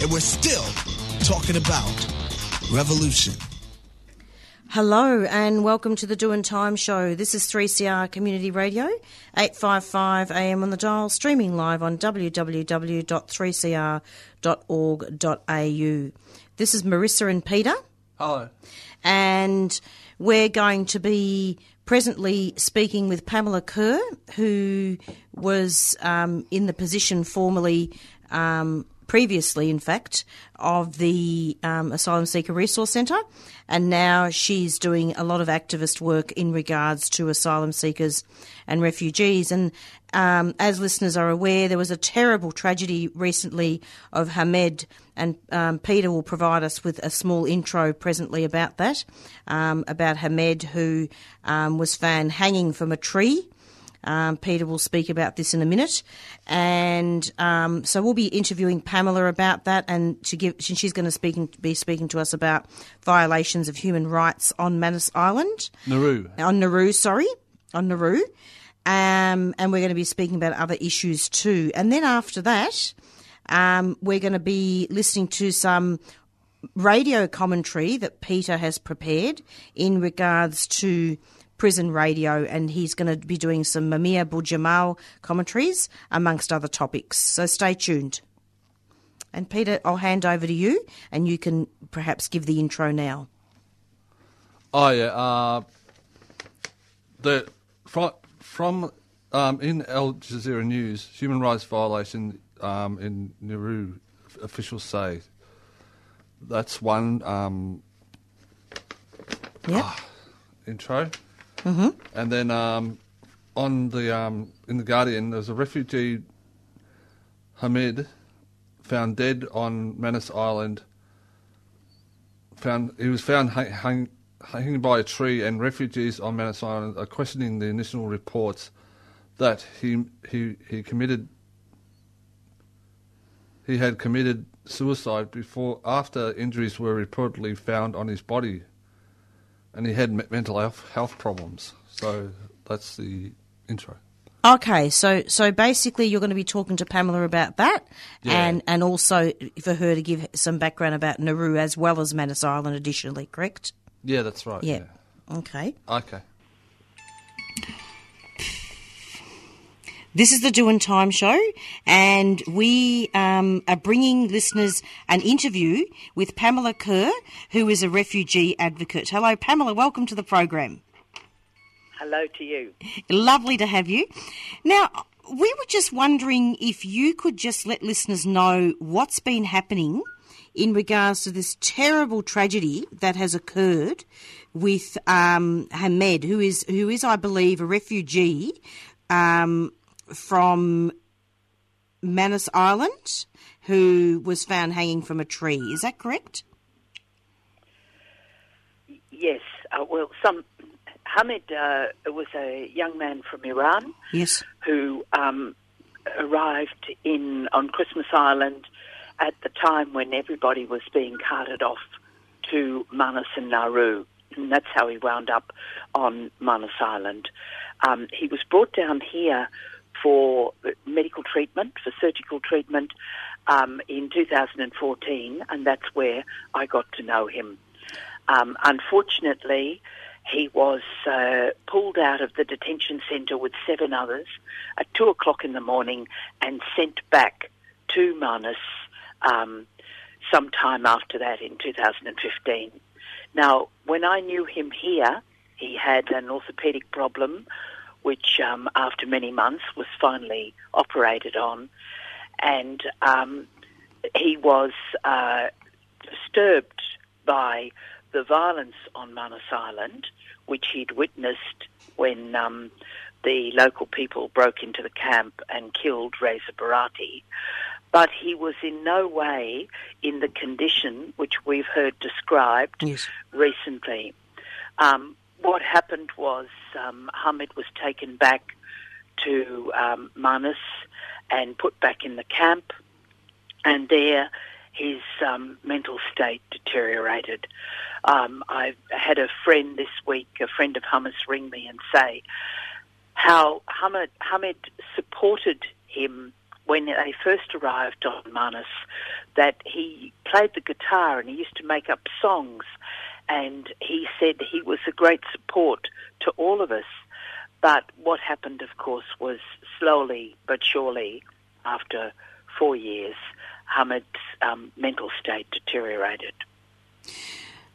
and we're still talking about revolution. Hello and welcome to the Doing Time Show. This is 3CR Community Radio, 855 AM on the dial, streaming live on www.3cr.org.au. This is Marissa and Peter. Hello. And we're going to be presently speaking with Pamela Kerr, who was um, in the position formerly, um, previously, in fact, of the um, Asylum Seeker Resource Centre, and now she's doing a lot of activist work in regards to asylum seekers and refugees. And um, as listeners are aware, there was a terrible tragedy recently of Hamed, and um, Peter will provide us with a small intro presently about that, um, about Hamed, who um, was found hanging from a tree. Um, Peter will speak about this in a minute, and um, so we'll be interviewing Pamela about that, and to give she's going to speaking be speaking to us about violations of human rights on Manus Island, Nauru. on Nauru, sorry, on Nauru, um, and we're going to be speaking about other issues too. And then after that, um, we're going to be listening to some radio commentary that Peter has prepared in regards to prison radio, and he's going to be doing some Mumia Abu Jamal commentaries amongst other topics. So stay tuned. And Peter, I'll hand over to you, and you can perhaps give the intro now. Oh yeah. Uh, the from from um, in Al Jazeera News, human rights violation um, in Nauru. Officials say that's one um, Yep. intro, mm-hmm. and then um, on the um, in the Guardian, there's a refugee Hamid found dead on Manus Island. Found he was found hang, hang, hanging by a tree, and refugees on Manus Island are questioning the initial reports that he he he committed he had committed suicide before after injuries were reportedly found on his body, and he had mental health health problems. So that's the intro. Okay, so so basically, you're going to be talking to Pamela about that, Yeah. and and also for her to give some background about Nauru as well as Manus Island, additionally, correct? Yeah, that's right. Yeah. Okay. Okay. This is the Doing Time Show, and we um, are bringing listeners an interview with Pamela Kerr, who is a refugee advocate. Hello, Pamela. Welcome to the program. Hello to you. Lovely to have you. Now, we were just wondering if you could just let listeners know what's been happening in regards to this terrible tragedy that has occurred with um, Hamed, who is who is, I believe, a refugee um, from Manus Island, who was found hanging from a tree. Is that correct? Yes, uh, well, some Hamid uh, was a young man from Iran Yes. who um, arrived in on Christmas Island at the time when everybody was being carted off to Manus and Nauru. And that's how he wound up on Manus Island. Um, he was brought down here for medical treatment, for surgical treatment um, in 2014, and that's where I got to know him. Um, unfortunately, he was uh, pulled out of the detention centre with seven others at two o'clock in the morning and sent back to Manus um, some time after that in 2015. Now, when I knew him here, he had an orthopedic problem, which um, after many months was finally operated on, and um, he was uh, disturbed by the violence on Manus Island, which he'd witnessed when um, the local people broke into the camp and killed Reza Barati. But he was in no way in the condition which we've heard described Yes. recently. Um, what happened was um, Hamid was taken back to um, Manus and put back in the camp, and there his um, mental state deteriorated. Um, I had a friend this week, a friend of Hamid's, ring me and say how Hamid, Hamid supported him when they first arrived on Manus, that he played the guitar and he used to make up songs, and he said he was a great support to all of us. But what happened, of course, was slowly but surely, after four years, Hamid's um, mental state deteriorated.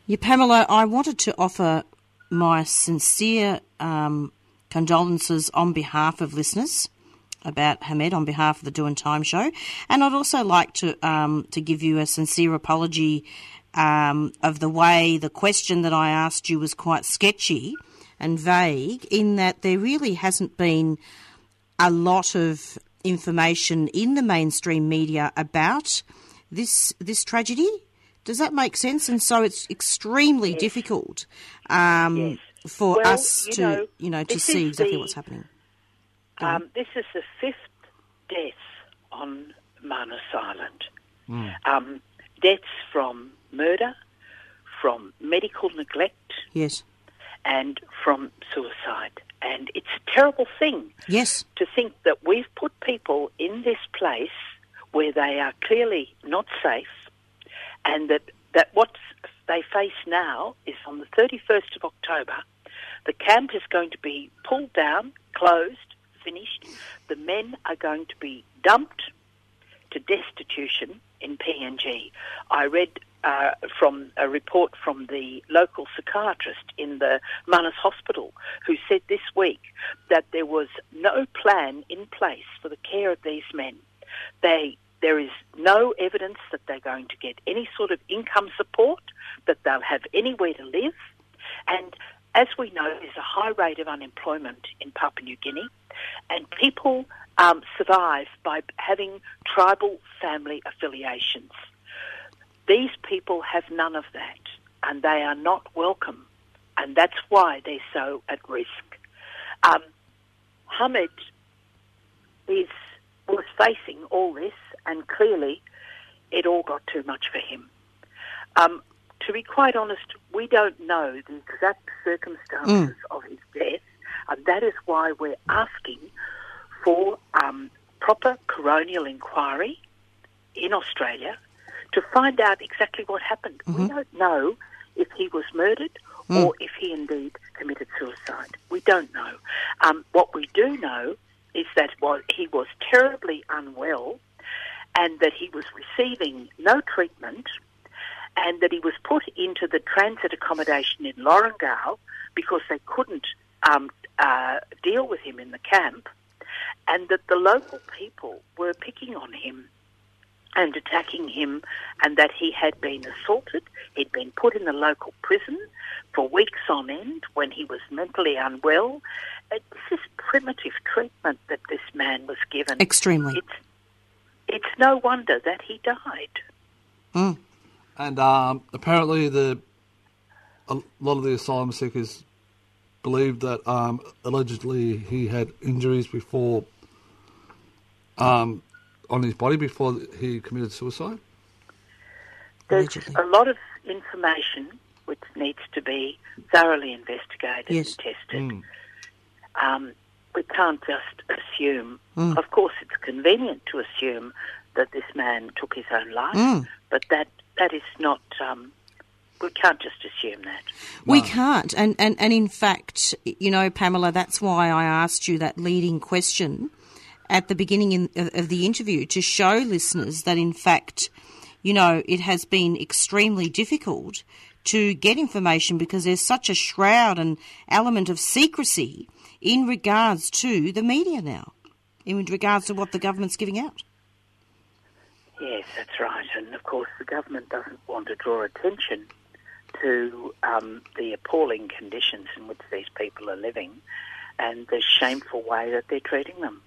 Yeah, Pamela, I wanted to offer my sincere um, condolences on behalf of listeners about Hamed on behalf of the Doing Time show, and I'd also like to um, to give you a sincere apology um, of the way the question that I asked you was quite sketchy and vague, in that there really hasn't been a lot of information in the mainstream media about this this tragedy. Does that make sense? And so it's extremely difficult um, Yes. for Well, us you to know, you know to see exactly the- what's happening. Um, this is the fifth death on Manus Island. Um, deaths from murder, from medical neglect, Yes, and from suicide. And it's a terrible thing yes, to think that we've put people in this place where they are clearly not safe, and that, that what they face now is on the 31st of October, the camp is going to be pulled down, closed, finished. The men are going to be dumped to destitution in PNG. I read uh, from a report from the local psychiatrist in the Manus Hospital who said this week that there was no plan in place for the care of these men. They there is no evidence that they're going to get any sort of income support, that they'll have anywhere to live, and as we know, there's a high rate of unemployment in Papua New Guinea, and people um, survive by having tribal family affiliations. These people have none of that, and they are not welcome, and that's why they're so at risk. Um, Hamid is was facing all this, and clearly, it all got too much for him. Um, to be quite honest, we don't know the exact circumstances of his death, and that is why we're asking proper coronial inquiry in Australia to find out exactly what happened. We don't know if he was murdered or if he indeed committed suicide. We don't know. Um, what we do know is that he was terribly unwell and that he was receiving no treatment and that he was put into the transit accommodation in Lorengau because they couldn't um, uh, deal with him in the camp, and that the local people were picking on him and attacking him, and that he had been assaulted. He'd been put in the local prison for weeks on end when he was mentally unwell. Uh, This is primitive treatment that this man was given. extremely. It's it's no wonder that he died. And um, apparently, the a lot of the asylum seekers believe that um, allegedly he had injuries before um, on his body before he committed suicide. There's Allegedly. a lot of information which needs to be thoroughly investigated Yes. and tested. Um, we can't just assume. Of course, it's convenient to assume that this man took his own life, but that that is not. Um, we can't just assume that. We can't. And, and, and in fact, you know, Pamela, that's why I asked you that leading question at the beginning in, of, the interview to show listeners that, in fact, you know, it has been extremely difficult to get information because there's such a shroud and element of secrecy in regards to the media now, in regards to what the government's giving out. Yes, that's right. And of course, the government doesn't want to draw attention to um, the appalling conditions in which these people are living and the shameful way that they're treating them.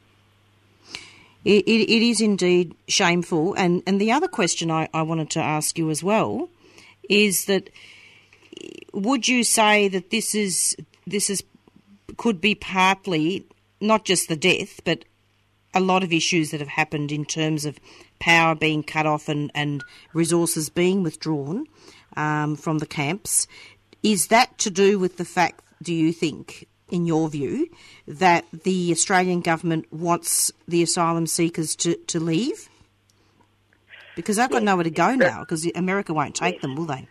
It, it, it is indeed shameful. And, and the other question I, I wanted to ask you as well is that would you say that this is this is could be partly not just the death, but a lot of issues that have happened in terms of power being cut off and, and resources being withdrawn um, from the camps. Is that to do with the fact, do you think, in your view, that the Australian government wants the asylum seekers to, to leave? Because they've got yes, nowhere to go now, because America won't take yes. them, will they?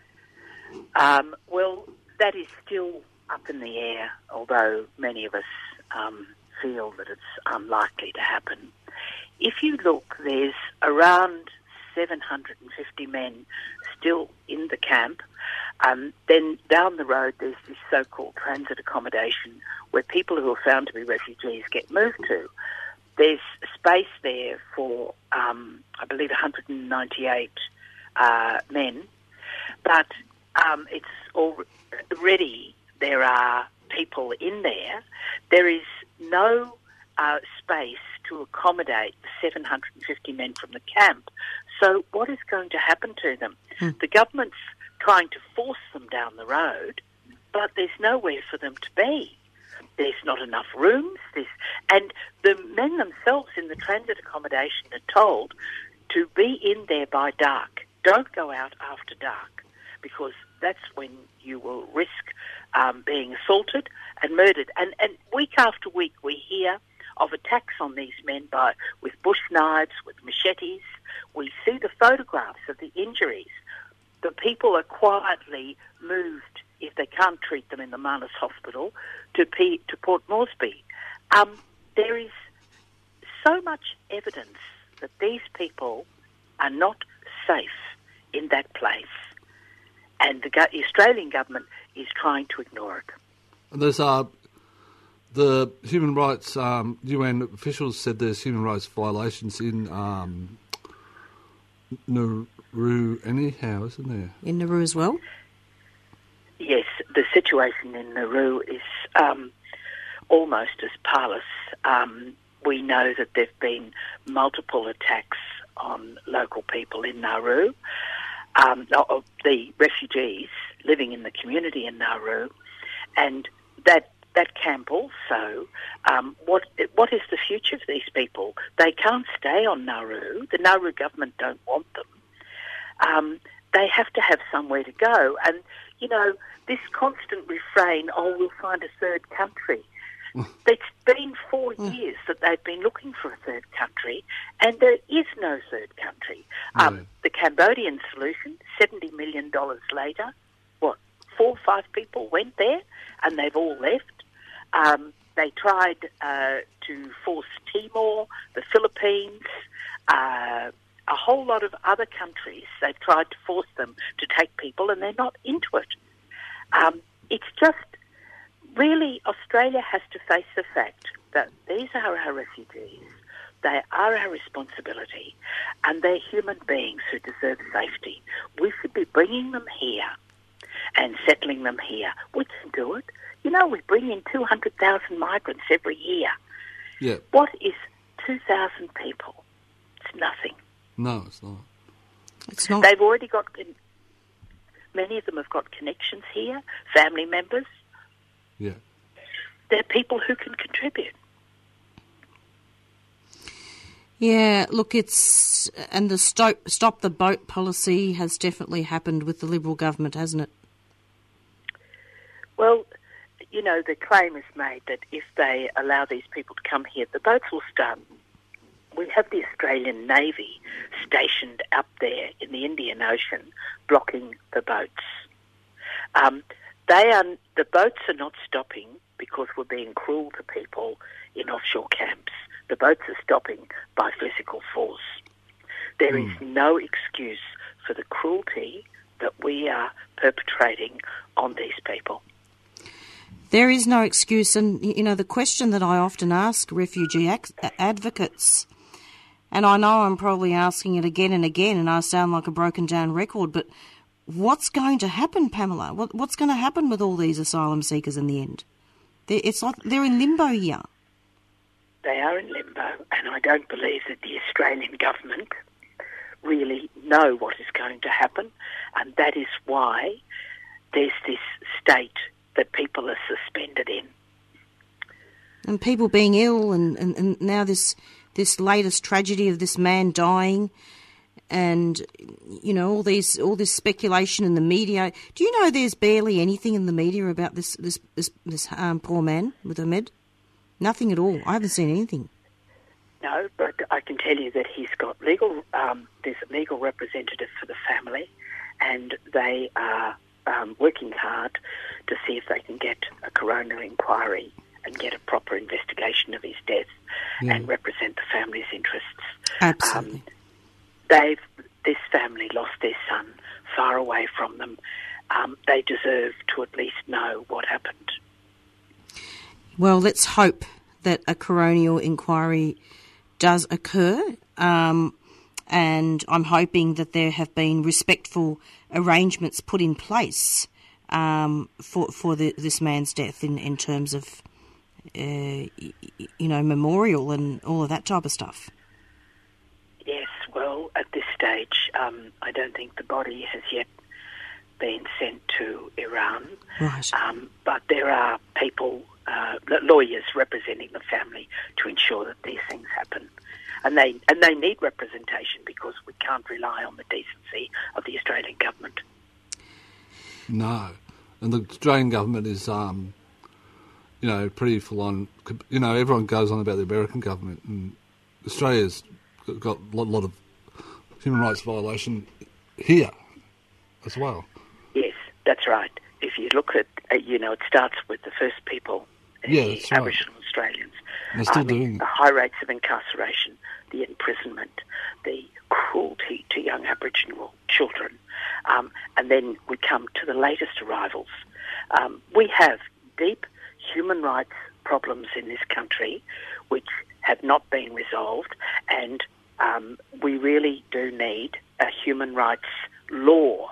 Um, well, that is still up in the air, although many of us um, feel that it's unlikely to happen. If you look, there's around 750 men still in the camp. Um, then down the road, there's this so-called transit accommodation where people who are found to be refugees get moved to. There's space there for, um, I believe, 198 uh, men, but um, it's already there are people in there. There is no uh, space to accommodate the 750 men from the camp. So, what is going to happen to them? Hmm. The government's trying to force them down the road, but there's nowhere for them to be. There's not enough rooms. There's, and the men themselves in the transit accommodation are told to be in there by dark. Don't go out after dark because that's when you will risk um, being assaulted and murdered. And, and week after week, we hear of attacks on these men by with bush knives, with machetes. We see the photographs of the injuries. The people are quietly moved if they can't treat them in the Manus Hospital to P, to Port Moresby. Um, there is so much evidence that these people are not safe in that place, and the, the Australian government is trying to ignore it. There's uh, the human rights um, UN officials said there's human rights violations in um, anyhow, isn't there? In Nauru as well. Yes, the situation in Nauru is um, almost as parlous. Um, we know that there've been multiple attacks on local people in Nauru. Um, the refugees living in the community in Nauru, and that that camp also. Um, what what is the future of these people? They can't stay on Nauru. The Nauru government don't want them. Um, they have to have somewhere to go, and you know this constant refrain. Oh, we'll find a third country. it's been four mm. years that they've been looking for a third country, and there is no third country. Um, the Cambodian solution, seventy million dollars later, what four or five people went there, and they've all left. Um, they tried uh, to force Timor, the Philippines, uh, a whole lot of other countries. They've tried to force them to take people, and they're not into it. Um, it's just really Australia has to face the fact that these are our refugees. They are our responsibility, and they're human beings who deserve safety. We should be bringing them here and settling them here. We can do it. You know, we bring in 200,000 migrants every year. Yeah. What is 2,000 people? It's nothing. No, it's not. It's not. They've already got, many of them have got connections here, family members. Yeah. They're people who can contribute. Yeah, look, it's and the stop, stop the boat policy has definitely happened with the Liberal government, hasn't it? Well, you know, the claim is made that if they allow these people to come here, the boats will start. We have the Australian Navy stationed up there in the Indian Ocean, blocking the boats. Um, they are the boats are not stopping because we're being cruel to people in offshore camps. The boats are stopping by physical force. There is no excuse for the cruelty that we are perpetrating on these people. There is no excuse, and you know the question that I often ask refugee ac- advocates, and I know I'm probably asking it again and again, and I sound like a broken down record, but what's going to happen, Pamela? What, what's going to happen with all these asylum seekers in the end? They're, it's like they're in limbo here. They are in limbo, and I don't believe that the Australian government really know what is going to happen, and that is why there's this state that people are suspended in. and people being ill, and, and, and now this this latest tragedy of this man dying, and you know all these all this speculation in the media. Do you know there's barely anything in the media about this this this, this um, poor man with Ahmed? Nothing at all. I haven't seen anything. No, but I can tell you that he's got legal. Um, there's a legal representative for the family, and they are um, working hard to see if they can get a coroner inquiry and get a proper investigation of his death and represent the family's interests. Absolutely. They've this family lost their son far away from them. Um, they deserve to at least know what happened. Well, let's hope that a coronial inquiry does occur. Um, and I'm hoping that there have been respectful arrangements put in place um, for for the, this man's death in, in terms of you know memorial and all of that type of stuff. Yes, well, at this stage, um, I don't think the body has yet been sent to Iran. Right. Um, but there are people, uh, lawyers representing the family to ensure that these things happen. And they, and they need representation because we can't rely on the decency of the Australian government. No, and the Australian government is, um, you know, pretty full on. You know, everyone goes on about the American government, and Australia's got a lot, lot of human rights violation here as well. Yes, that's right. If you look at, uh, you know, it starts with the first people, Yeah, the right. Aboriginal Australians. They're still doing it. The high rates of incarceration, the imprisonment, the cruelty to young Aboriginal children. Um, and then we come to the latest arrivals. Um, we have deep human rights problems in this country which have not been resolved, and um, we really do need a human rights law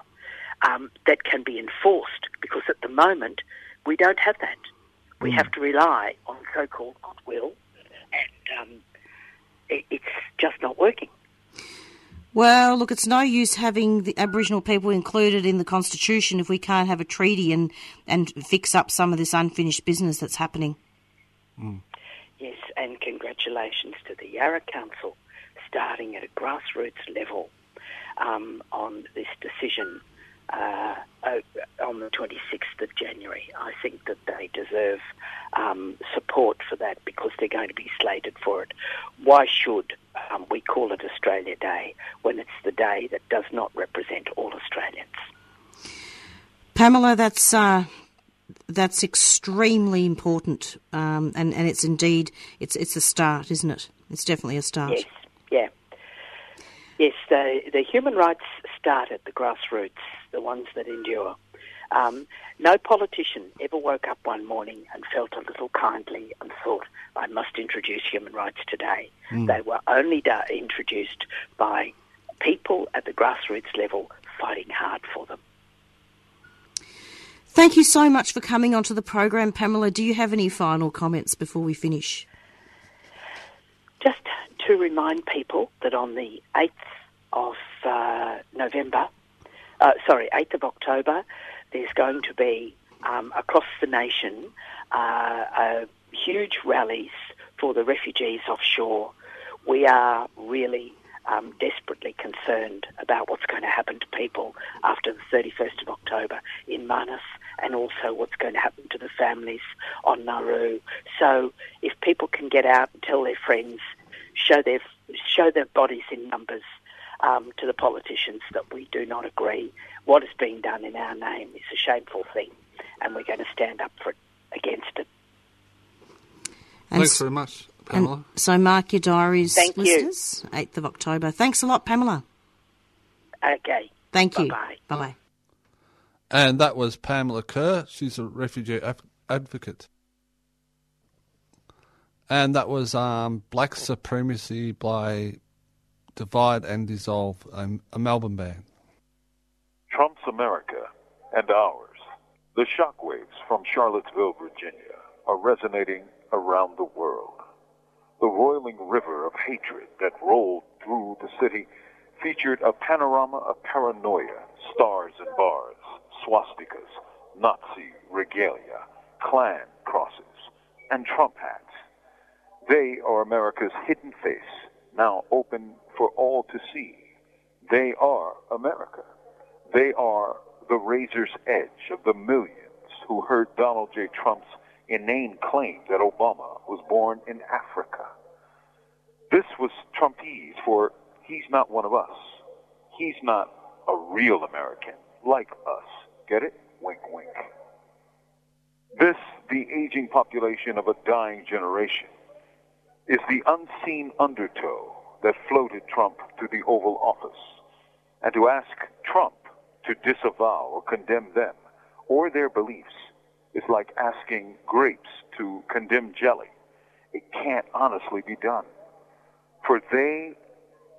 um, that can be enforced because at the moment we don't have that. We have to rely on so-called goodwill, and um, it, it's just not working. Well, look, it's no use having the Aboriginal people included in the Constitution if we can't have a treaty and, and fix up some of this unfinished business that's happening. Yes, and congratulations to the Yarra Council starting at a grassroots level um, on this decision uh, on the 26th of January. I think that they deserve um, support for that because they're going to be slated for it. Why should um, we call it Australia Day when it's the day that does not represent all Australians? Pamela, that's uh, that's extremely important, um, and and it's indeed it's it's a start, isn't it? It's definitely a start. Yes, yeah. Yes, the, the human rights start at the grassroots, the ones that endure. Um, no politician ever woke up one morning and felt a little kindly and thought, I must introduce human rights today. They were only da- introduced by people at the grassroots level fighting hard for them. Thank you so much for coming onto the program, Pamela. Do you have any final comments before we finish? Just to remind people that on the 8th of uh, November, uh, sorry, 8th of October, there's going to be um, across the nation uh, uh, huge rallies for the refugees offshore. We are really um, desperately concerned about what's going to happen to people after the 31st of October in Manus and also what's going to happen to the families on Nauru. So if people can get out and tell their friends, show their, show their bodies in numbers um, to the politicians that we do not agree. What is being done in our name is a shameful thing and we're going to stand up for it, against it. And Thanks very much, Pamela. And so mark your diaries, Thank you. listeners. 8th of October. Thanks a lot, Pamela. Okay. Thank you. Bye-bye. Bye bye. And that was Pamela Kerr. She's a refugee ad- advocate. And that was um, Black Supremacy by Divide and Dissolve, um, a Melbourne band. Trump's America and ours. The shockwaves from Charlottesville, Virginia are resonating around the world. The roiling river of hatred that rolled through the city featured a panorama of paranoia, stars and bars, swastikas, Nazi regalia, Klan crosses, and Trump hats. They are America's hidden face, now open for all to see. They are America. They are the razor's edge of the millions who heard Donald J. Trump's inane claim that Obama was born in Africa. This was Trumpese for he's not one of us. He's not a real American like us. Get it? Wink, wink. This, the aging population of a dying generation, is the unseen undertow that floated Trump to the Oval Office. And to ask Trump to disavow or condemn them or their beliefs is like asking grapes to condemn jelly. It can't honestly be done. For they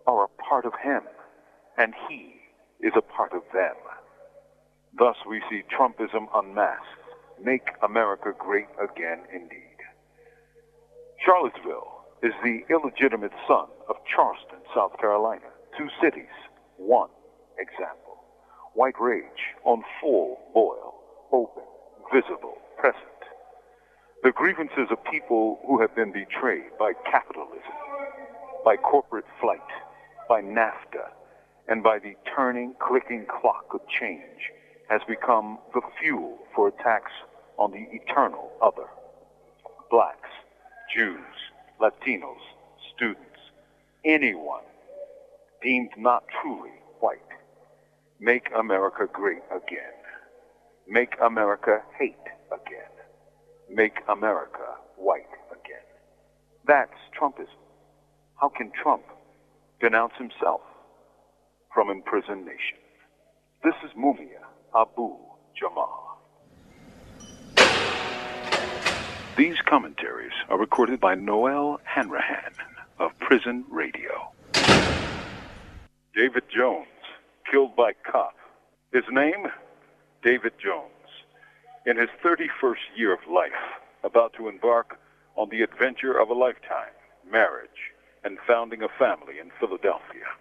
are a part of him, and he is a part of them. Thus we see Trumpism unmasked. Make America great again indeed. Charlottesville is the illegitimate son of Charleston, South Carolina. Two cities, one example. White rage on full boil, open, visible, present. The grievances of people who have been betrayed by capitalism, by corporate flight, by NAFTA, and by the turning, clicking clock of change has become the fuel for attacks on the eternal other. Blacks, Jews, Latinos, students, anyone deemed not truly white. Make America great again. Make America hate again. Make America white again. That's Trumpism. How can Trump denounce himself from imprisoned nation? This is Mumia Abu Jamal. These commentaries are recorded by Noel Hanrahan Prison Radio. David Jones, killed by cop. His name? David Jones. In his 31st year of life, about to embark on the adventure of a lifetime, marriage, and founding a family in Philadelphia.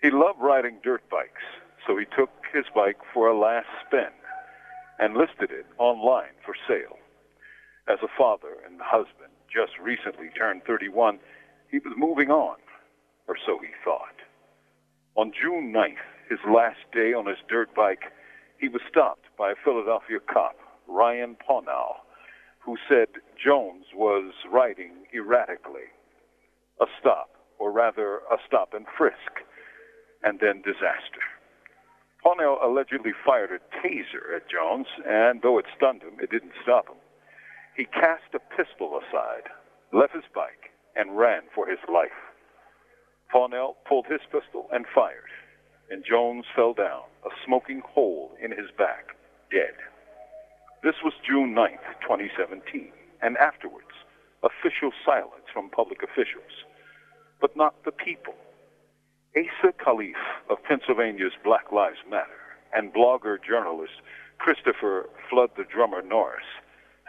He loved riding dirt bikes, so he took his bike for a last spin and listed it online for sale. As a father and husband just recently turned 31, he was moving on, or so he thought. On June 9th, his last day on his dirt bike, he was stopped by a Philadelphia cop, Ryan Pownall, who said Jones was riding erratically. A stop, or rather a stop and frisk, and then disaster. Pownall allegedly fired a taser at Jones, and though it stunned him, it didn't stop him. He cast a pistol aside, left his bike, and ran for his life. Pownall pulled his pistol and fired, and Jones fell down, a smoking hole in his back, dead. This was June 9, 2017, and afterwards, official silence from public officials, but not the people. Asa Khalif of Pennsylvania's Black Lives Matter and blogger journalist Christopher Flood the Drummer Norris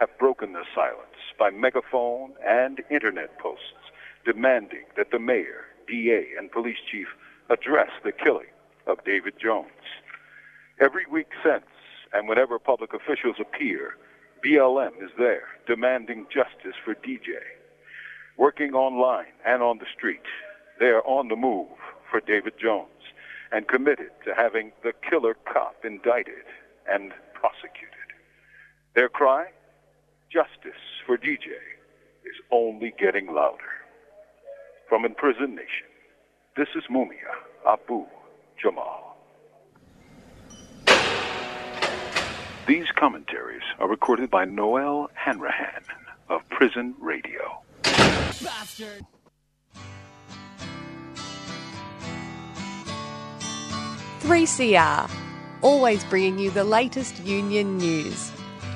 have broken the silence by megaphone and internet posts demanding that the mayor, DA, and police chief address the killing of David Jones. Every week since, and whenever public officials appear, BLM is there demanding justice for DJ. Working online and on the street, they are on the move for David Jones and committed to having the killer cop indicted and prosecuted. Their cry, justice for DJ, is only getting louder. From Imprisoned Nation, this is Mumia Abu Jamal. These commentaries are recorded by Noel Hanrahan of Prison Radio. bastard. Three CR, always bringing you the latest union news.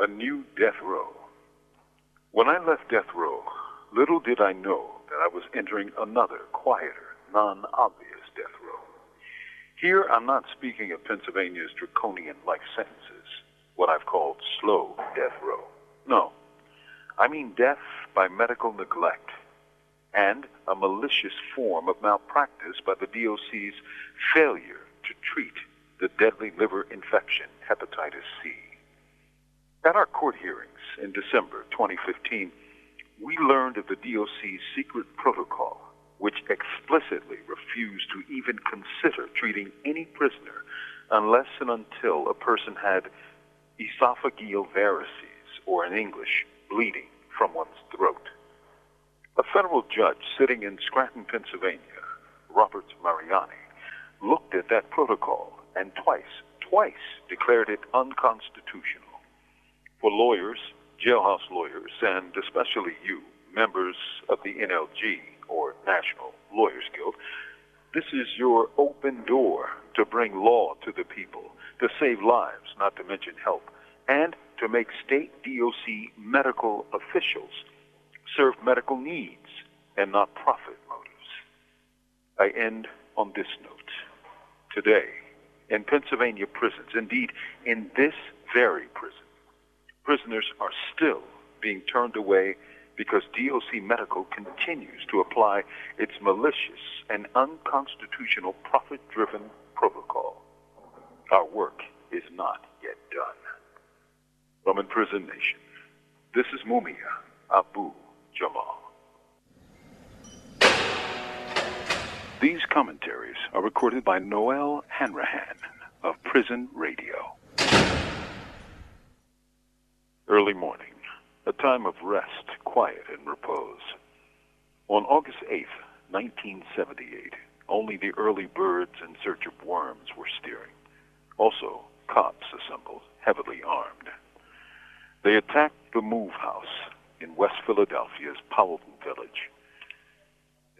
a new death row. When I left death row, little did I know that I was entering another, quieter, non-obvious death row. Here, I'm not speaking of Pennsylvania's draconian life sentences, what I've called slow death row. No, I mean death by medical neglect and a malicious form of malpractice by the DOC's failure to treat the deadly liver infection, hepatitis C. At our court hearings in December 2015, we learned of the DOC's secret protocol, which explicitly refused to even consider treating any prisoner unless and until a person had esophageal varices, or in English, bleeding from one's throat. A federal judge sitting in Scranton, Pennsylvania, Robert Mariani, looked at that protocol and twice, twice declared it unconstitutional. For lawyers, jailhouse lawyers, and especially you, members of the NLG, or National Lawyers Guild, this is your open door to bring law to the people, to save lives, not to mention help, and to make state DOC medical officials serve medical needs and not profit motives. I end on this note. Today, in Pennsylvania prisons, indeed in this very prison, prisoners are still being turned away because DOC Medical continues to apply its malicious and unconstitutional profit driven protocol. Our work is not yet done. From Imprison Nation, this is Mumia Abu Jamal. These commentaries are recorded by Noel Hanrahan of Prison Radio. Early morning, a time of rest, quiet, and repose. On August 8th, 1978, only the early birds in search of worms were steering. Also, cops assembled, heavily armed. They attacked the Move House in West Philadelphia's Powelton Village.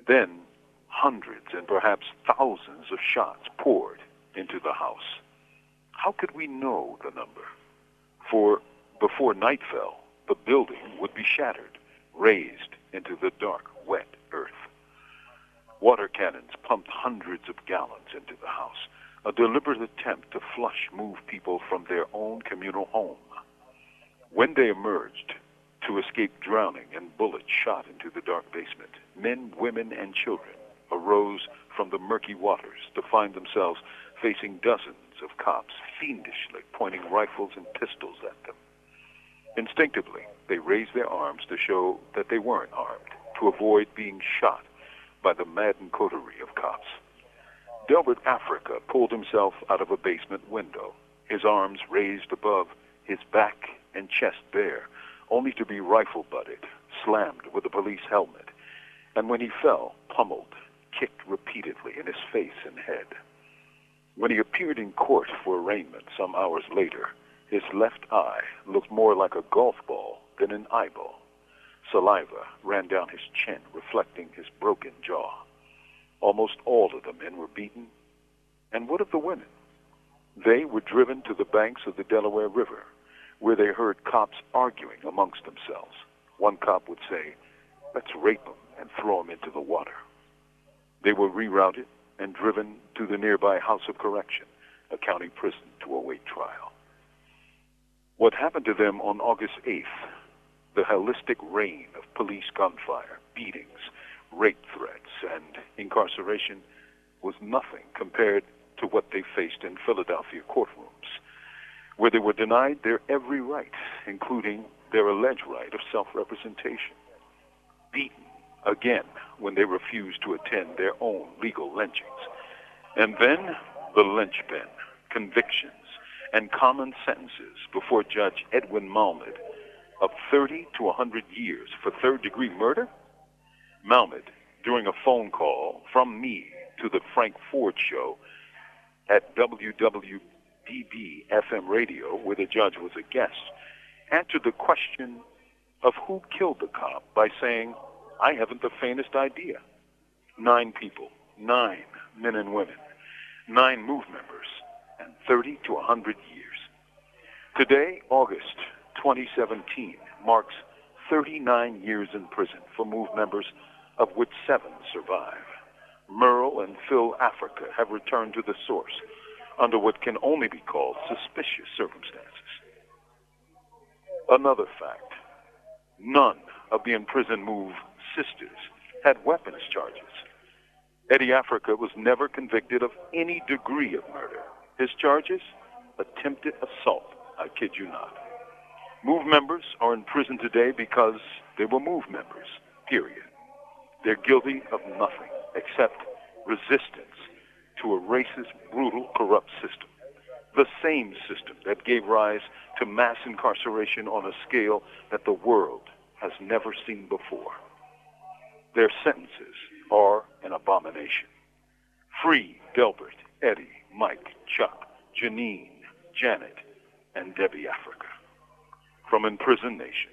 Then, hundreds and perhaps thousands of shots poured into the house. How could we know the number? For before night fell, the building would be shattered, razed into the dark, wet earth. Water cannons pumped hundreds of gallons into the house, a deliberate attempt to flush move people from their own communal home. When they emerged to escape drowning and bullets shot into the dark basement, men, women, and children arose from the murky waters to find themselves facing dozens of cops fiendishly pointing rifles and pistols at them. Instinctively, they raised their arms to show that they weren't armed, to avoid being shot by the maddened coterie of cops. Delbert Africa pulled himself out of a basement window, his arms raised above his back and chest bare, only to be rifle butted, slammed with a police helmet, and when he fell, pummeled, kicked repeatedly in his face and head. When he appeared in court for arraignment some hours later, his left eye looked more like a golf ball than an eyeball. Saliva ran down his chin, reflecting his broken jaw. Almost all of the men were beaten. And what of the women? They were driven to the banks of the Delaware River, where they heard cops arguing amongst themselves. One cop would say, Let's rape them and throw them into the water. They were rerouted and driven to the nearby House of Correction, a county prison, to await trial. What happened to them on August 8th, the holistic rain of police gunfire, beatings, rape threats, and incarceration, was nothing compared to what they faced in Philadelphia courtrooms, where they were denied their every right, including their alleged right of self representation. beaten again when they refused to attend their own legal lynchings. And then the lynchpin, convictions, and common sentences before Judge Edwin Malmed of 30 to 100 years for third degree murder? Malmed, during a phone call from me to the Frank Ford Show at WWDB FM radio, where the judge was a guest, answered the question of who killed the cop by saying, I haven't the faintest idea. Nine people, nine men and women, nine move members, 30 to 100 years. Today, August 2017, marks 39 years in prison for move members, of which seven survive. Merle and Phil Africa have returned to the source under what can only be called suspicious circumstances. Another fact none of the imprisoned Move sisters had weapons charges. Eddie Africa was never convicted of any degree of murder. His charges? Attempted assault. I kid you not. Move members are in prison today because they were Move members, period. They're guilty of nothing except resistance to a racist, brutal, corrupt system. The same system that gave rise to mass incarceration on a scale that the world has never seen before. Their sentences are an abomination. Free Delbert, Eddie, Mike, Chuck, Janine, Janet, and Debbie Africa. From Imprisoned Nation,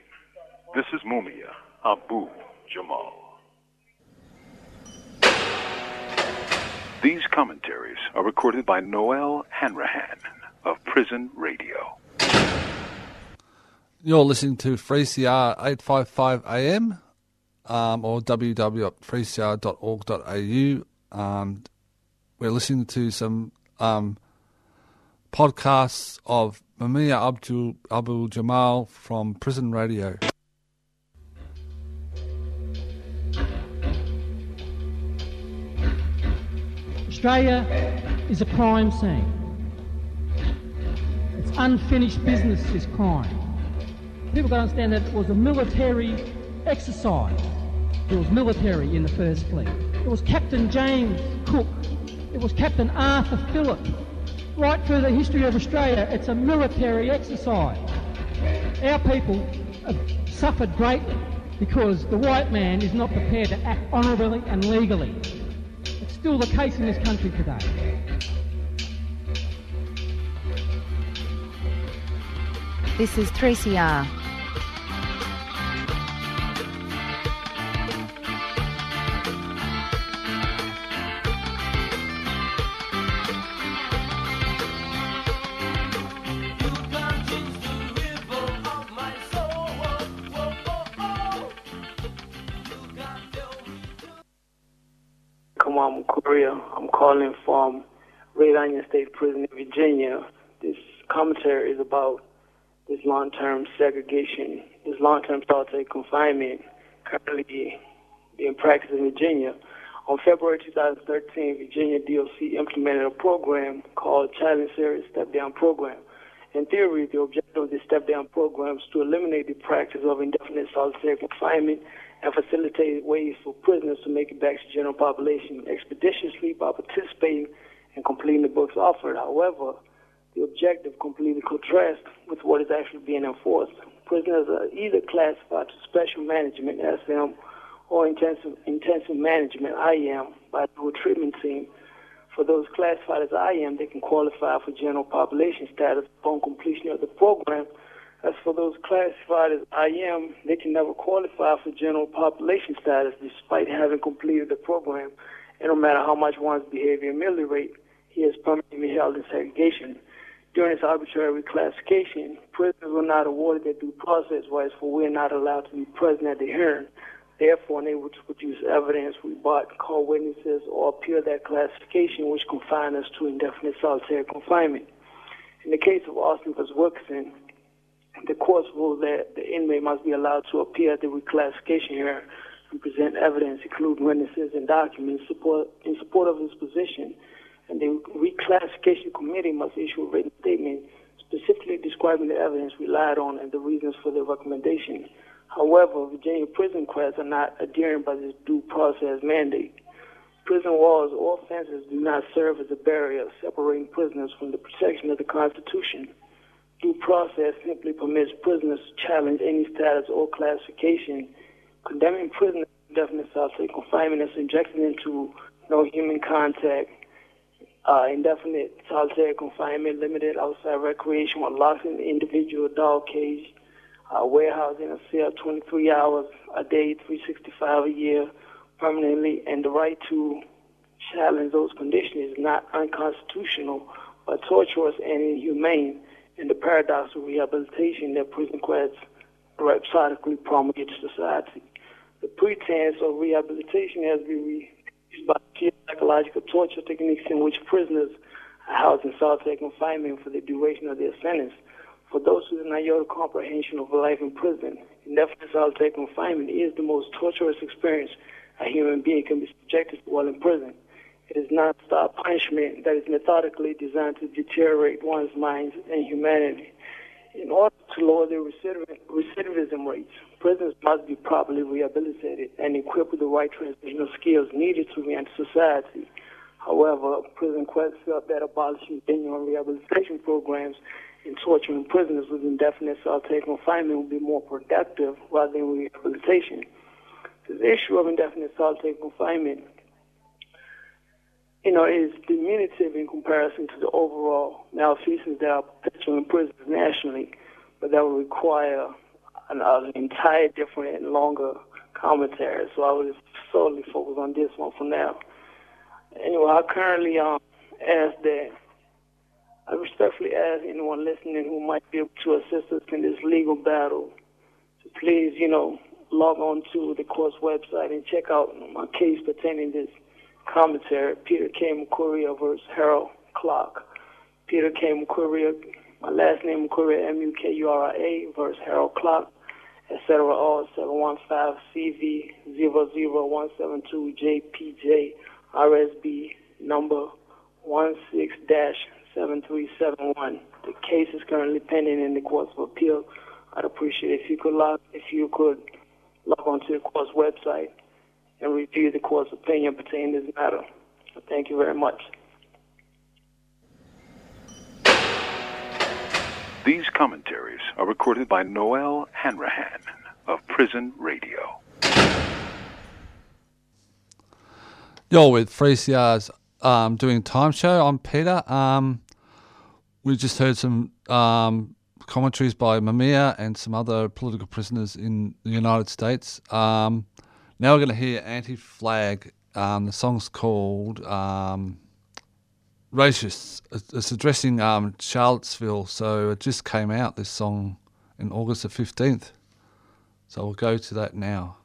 this is Mumia Abu Jamal. These commentaries are recorded by Noelle Hanrahan of Prison Radio. You're listening to 3CR 855 AM um, or www.3cr.org.au. Um, we're listening to some um, podcasts of Mumia Abdul Abdul Jamal from Prison Radio. Australia is a crime scene. It's unfinished business, this crime. People don't understand that it was a military exercise. It was military in the first fleet. It was Captain James Cook. It was Captain Arthur Phillip. Right through the history of Australia, it's a military exercise. Our people have suffered greatly because the white man is not prepared to act honourably and legally. It's still the case in this country today. This is 3CR. Red State Prison in Virginia. This commentary is about this long-term segregation, this long-term solitary confinement currently being practiced in Virginia. On February 2013, Virginia DOC implemented a program called Challenge Series Step Down Program. In theory, the objective of this step down program is to eliminate the practice of indefinite solitary confinement and facilitate ways for prisoners to make it back to the general population expeditiously by participating and completing the books offered. However, the objective completely contrasts with what is actually being enforced. Prisoners are either classified to special management, SM, or intensive intensive management, IM, by the treatment team. For those classified as IM, they can qualify for general population status upon completion of the program. As for those classified as IM, they can never qualify for general population status despite having completed the program. And no matter how much one's behavior ameliorate, he is permanently held in segregation. During this arbitrary reclassification, prisoners were not awarded their due process rights for we are not allowed to be present at the hearing. Therefore, unable to produce evidence, rebut, call witnesses, or appeal that classification, which confined us to indefinite solitary confinement. In the case of Austin v. Wilkinson, the court ruled that the inmate must be allowed to appear at the reclassification hearing and present evidence, including witnesses and documents, support, in support of his position. And the reclassification committee must issue a written statement specifically describing the evidence relied on and the reasons for the recommendation. However, Virginia prison creds are not adhering by this due process mandate. Prison walls or fences do not serve as a barrier separating prisoners from the protection of the Constitution. Due process simply permits prisoners to challenge any status or classification. Condemning prisoners to indefinite solitary confinement and subjecting them to no human contact, uh, indefinite solitary confinement, limited outside recreation, or locked in individual dog cage, uh, a cell 23 hours a day, 365 a year, permanently, and the right to challenge those conditions is not unconstitutional, but torturous and inhumane, and the paradox of rehabilitation that prison creds rhapsodically promulgate to society. The pretense of rehabilitation has been by psychological torture techniques in which prisoners are housed in solitary confinement for the duration of their sentence. For those who yet a comprehension of life in prison, indefinite solitary confinement is the most torturous experience a human being can be subjected to while in prison. It is not stop punishment that is methodically designed to deteriorate one's mind and humanity. In order to lower the recidivism rates, prisoners must be properly rehabilitated and equipped with the right transitional skills needed to re-enter society. However, prison creds felt that abolishing genuine rehabilitation programs and torturing prisoners with indefinite solitary confinement would be more productive rather than rehabilitation. The issue of indefinite solitary confinement, you know, is diminutive in comparison to the overall malfeasance that are perpetual in prisons nationally, but that would require an, an entire different and longer commentary. So I would solely focus on this one for now. Anyway, I currently um, ask that I respectfully ask anyone listening who might be able to assist us in this legal battle to please, you know, log on to the court's website and check out my case pertaining to this commentary, Peter K. Mukuria versus Harold Clark. Peter K. Mukuria, my last name Mukuria, M-U-K-U-R-I-A versus Harold Clark, etc. All 715-CV00172-JPJ RSB number 16-7371. The case is currently pending in the courts of appeal. I'd appreciate if you could log, if you could log onto the court's website and review the court's opinion pertaining to this matter. Thank you very much. These commentaries are recorded by Noelle Hanrahan of Prison Radio. You're with 3CR's um, doing time show. I'm Peter. Um, we just heard some um, commentaries by Mumia and some other political prisoners in the United States. Um, now we're going to hear Anti Flag. Um, the song's called Racist. It's addressing um, Charlottesville, so it just came out, this song, in August the 15th. So we'll go to that now.